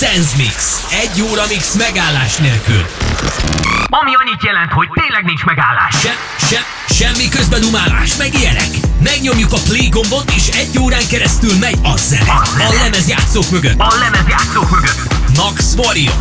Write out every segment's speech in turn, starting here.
Sense Mix. Egy óra mix megállás nélkül. Ami annyit jelent, hogy tényleg nincs megállás. Se, se, semmi közbedumálás, meg ilyenek. Megnyomjuk a play gombot, és egy órán keresztül megy a zene. A. A lemezjátszók mögött. A lemezjátszók mögött. Max Warrior.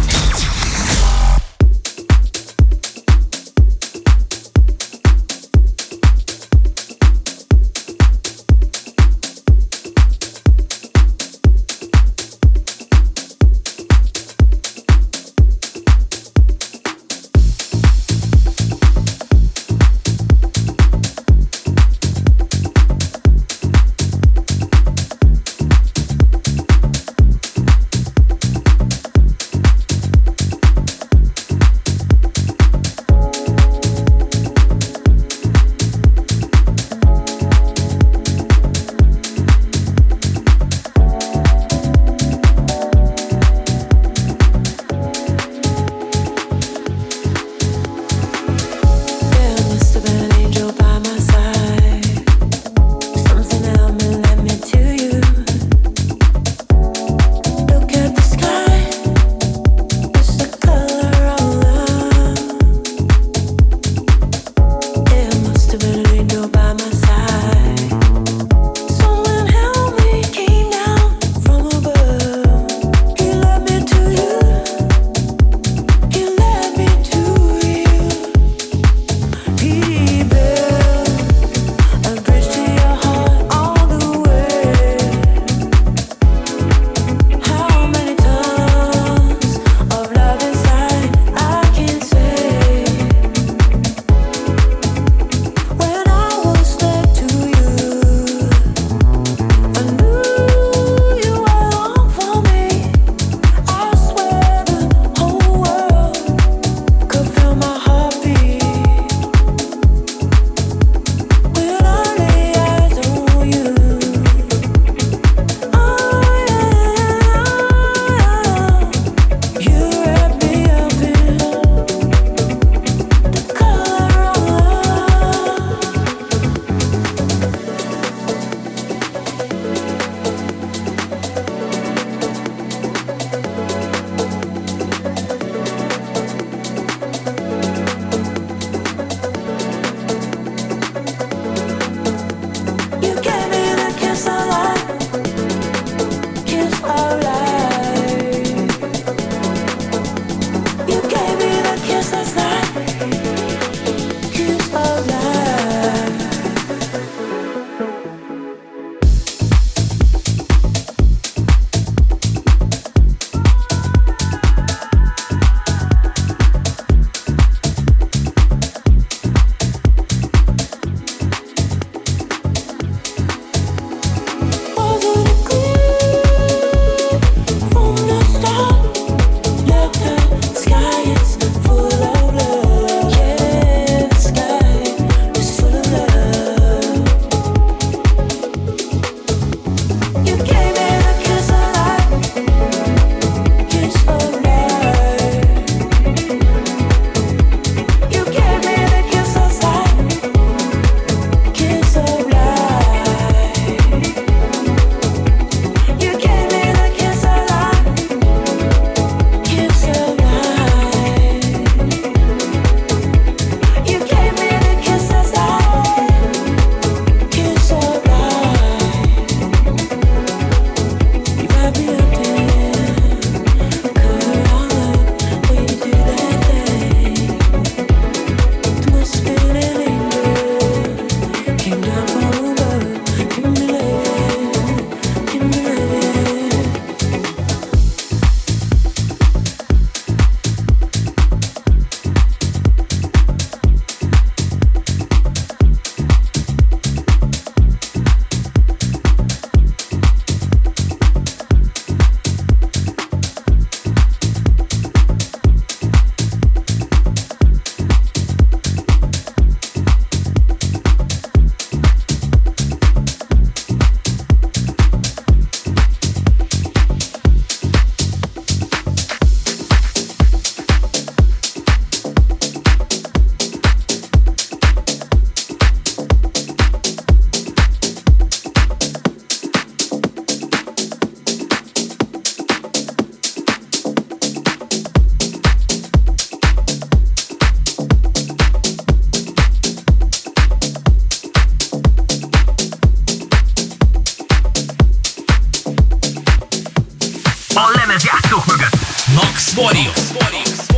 A lemezjátszók mögött. Max Warrior.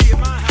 leave mine.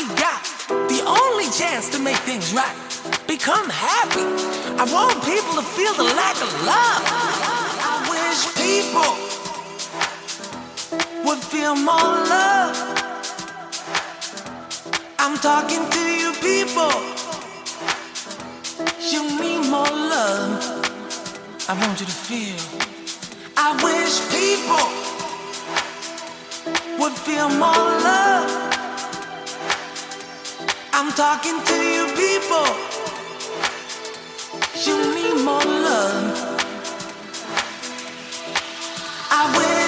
we got. The only chance to make things right. Become happy. I want people to feel the lack of love. I wish people would feel more love. I'm talking to you people. Show me more love. I want you to feel. I wish people would feel more love. I'm talking to you people. You need more love. I will.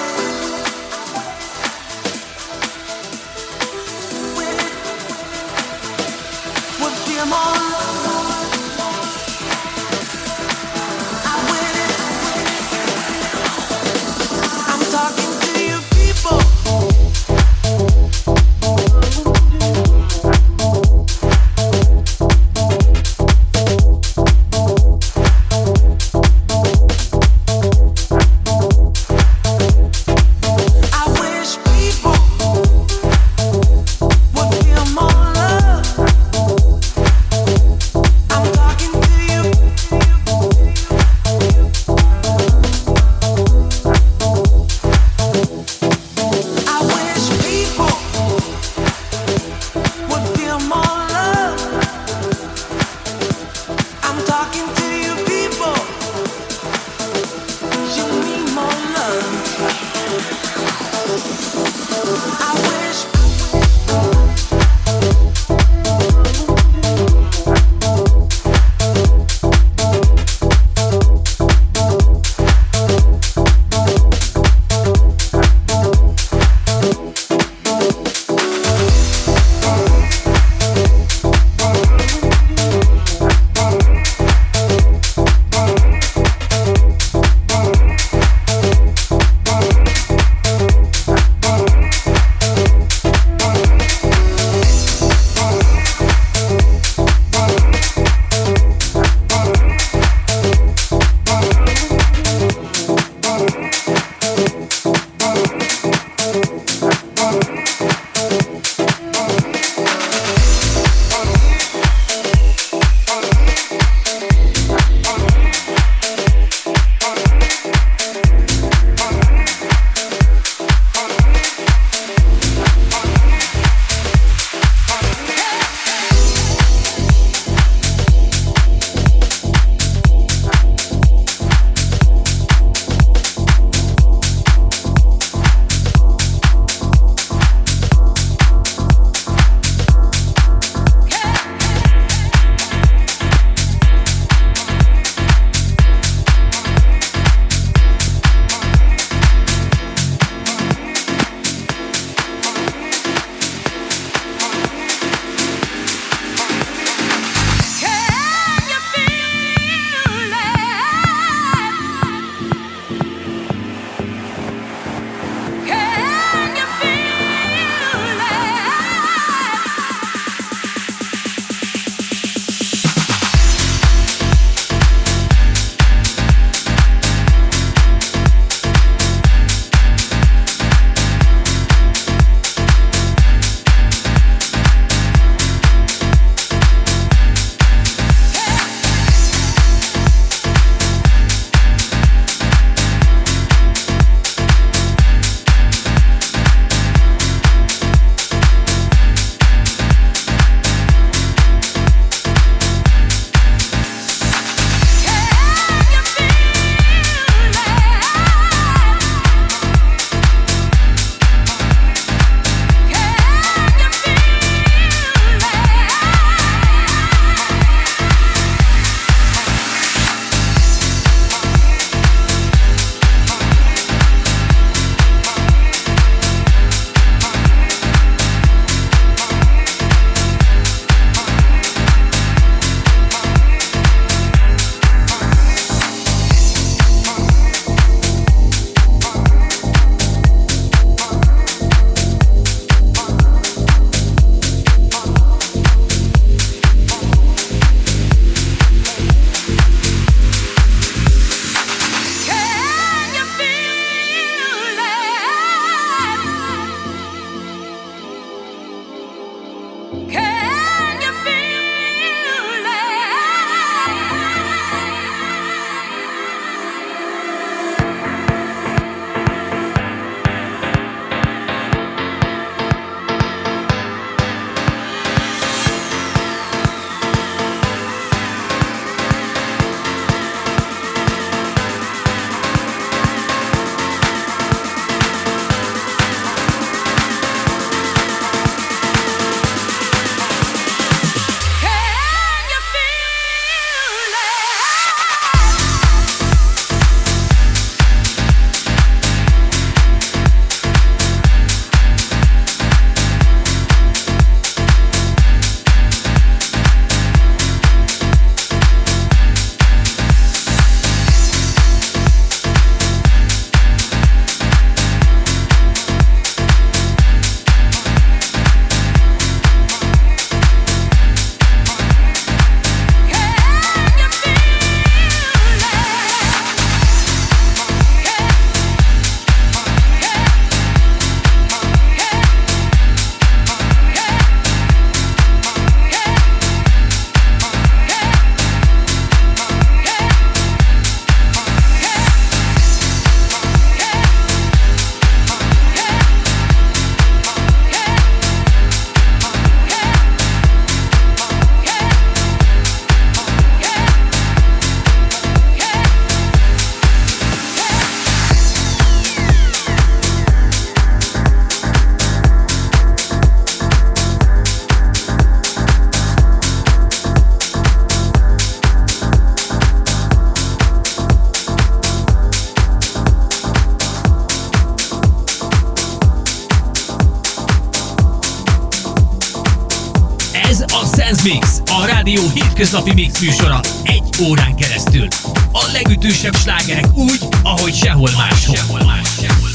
Hétköznapi mix műsora egy órán keresztül. A legütősebb slágerek úgy, ahogy sehol máshol. Sehol máshol. Sehol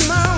máshol.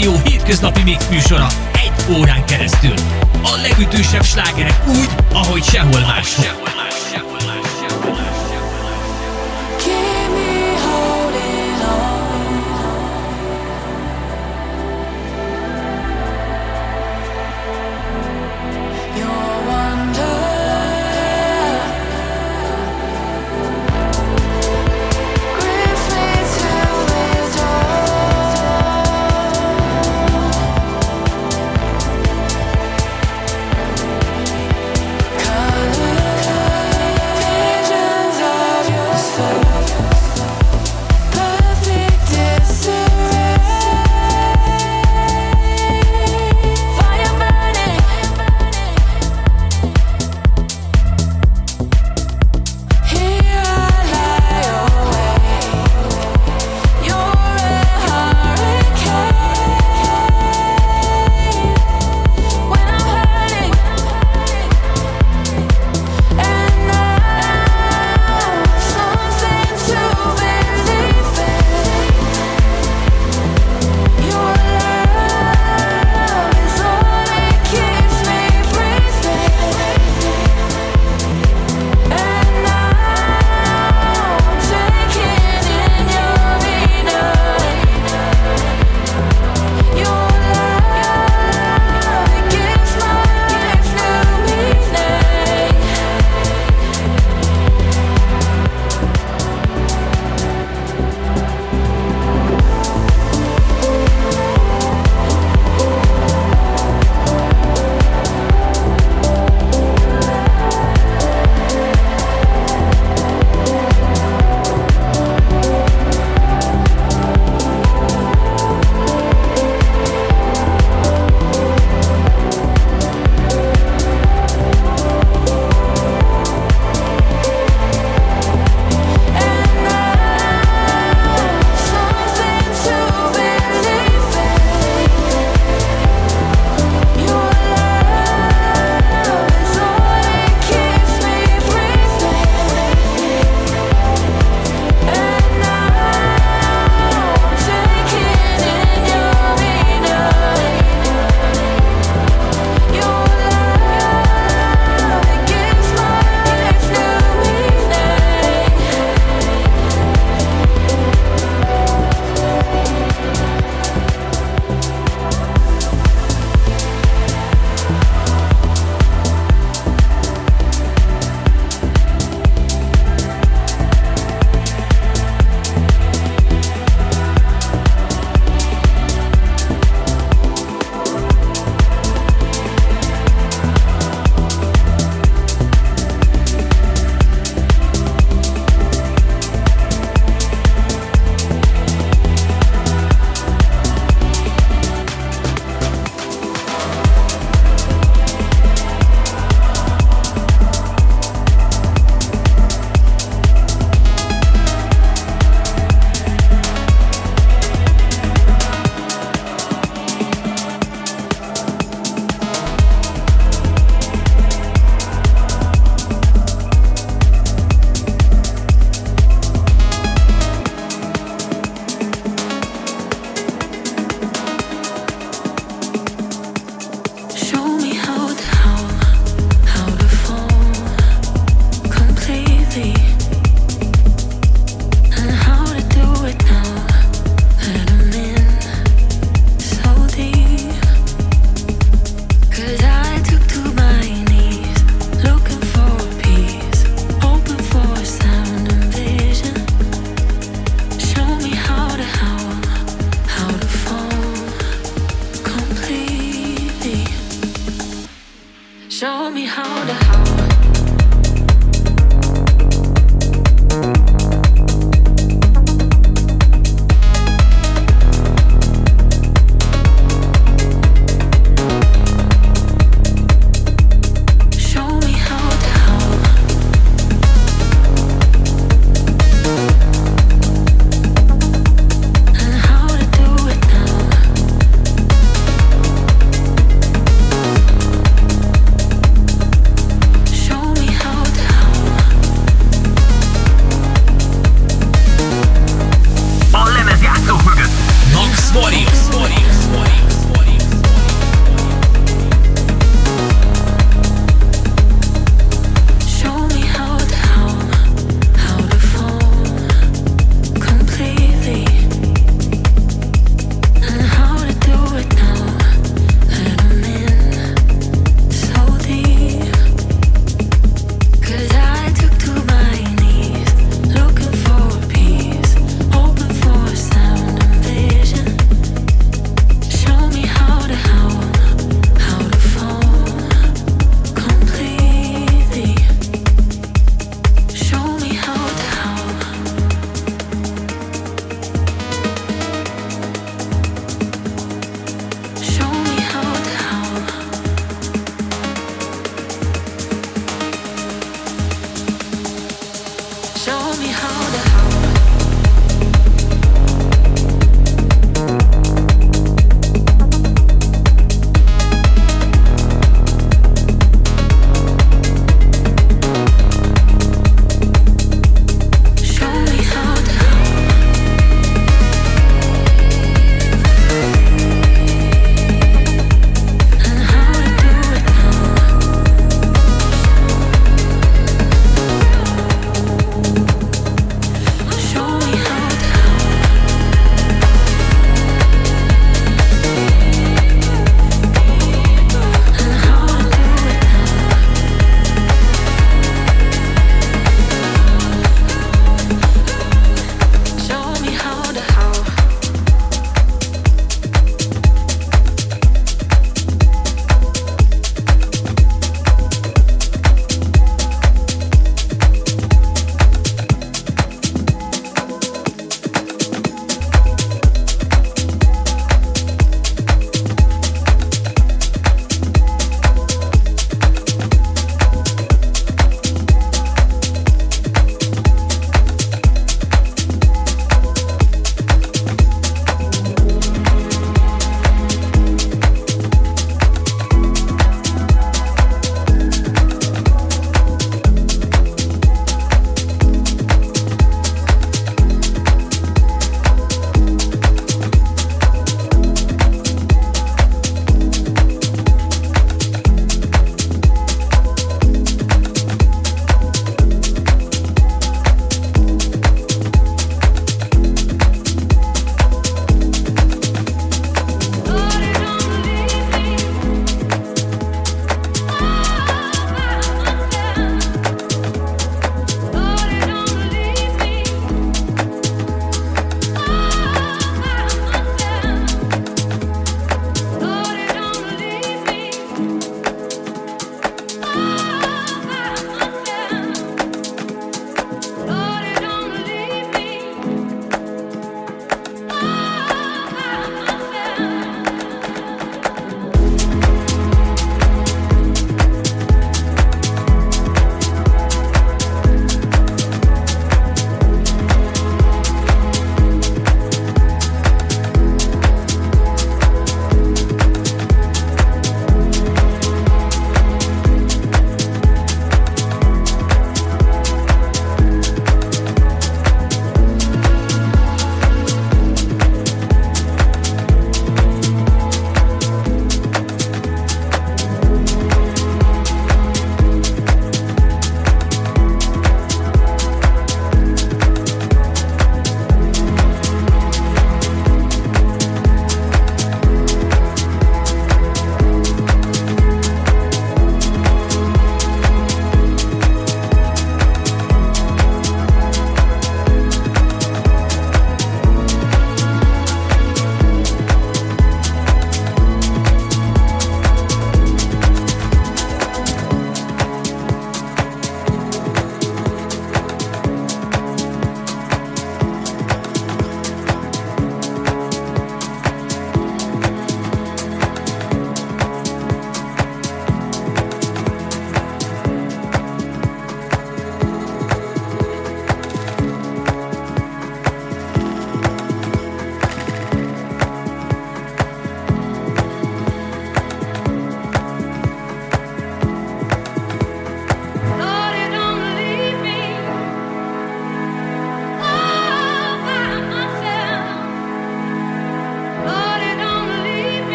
Rádió hétköznapi mix műsora egy órán keresztül. A legütősebb slágerek úgy, ahogy sehol máshol.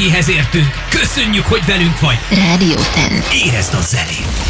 Végéhez értünk. Köszönjük, hogy velünk vagy. Radio Sense. Érezd a zenét.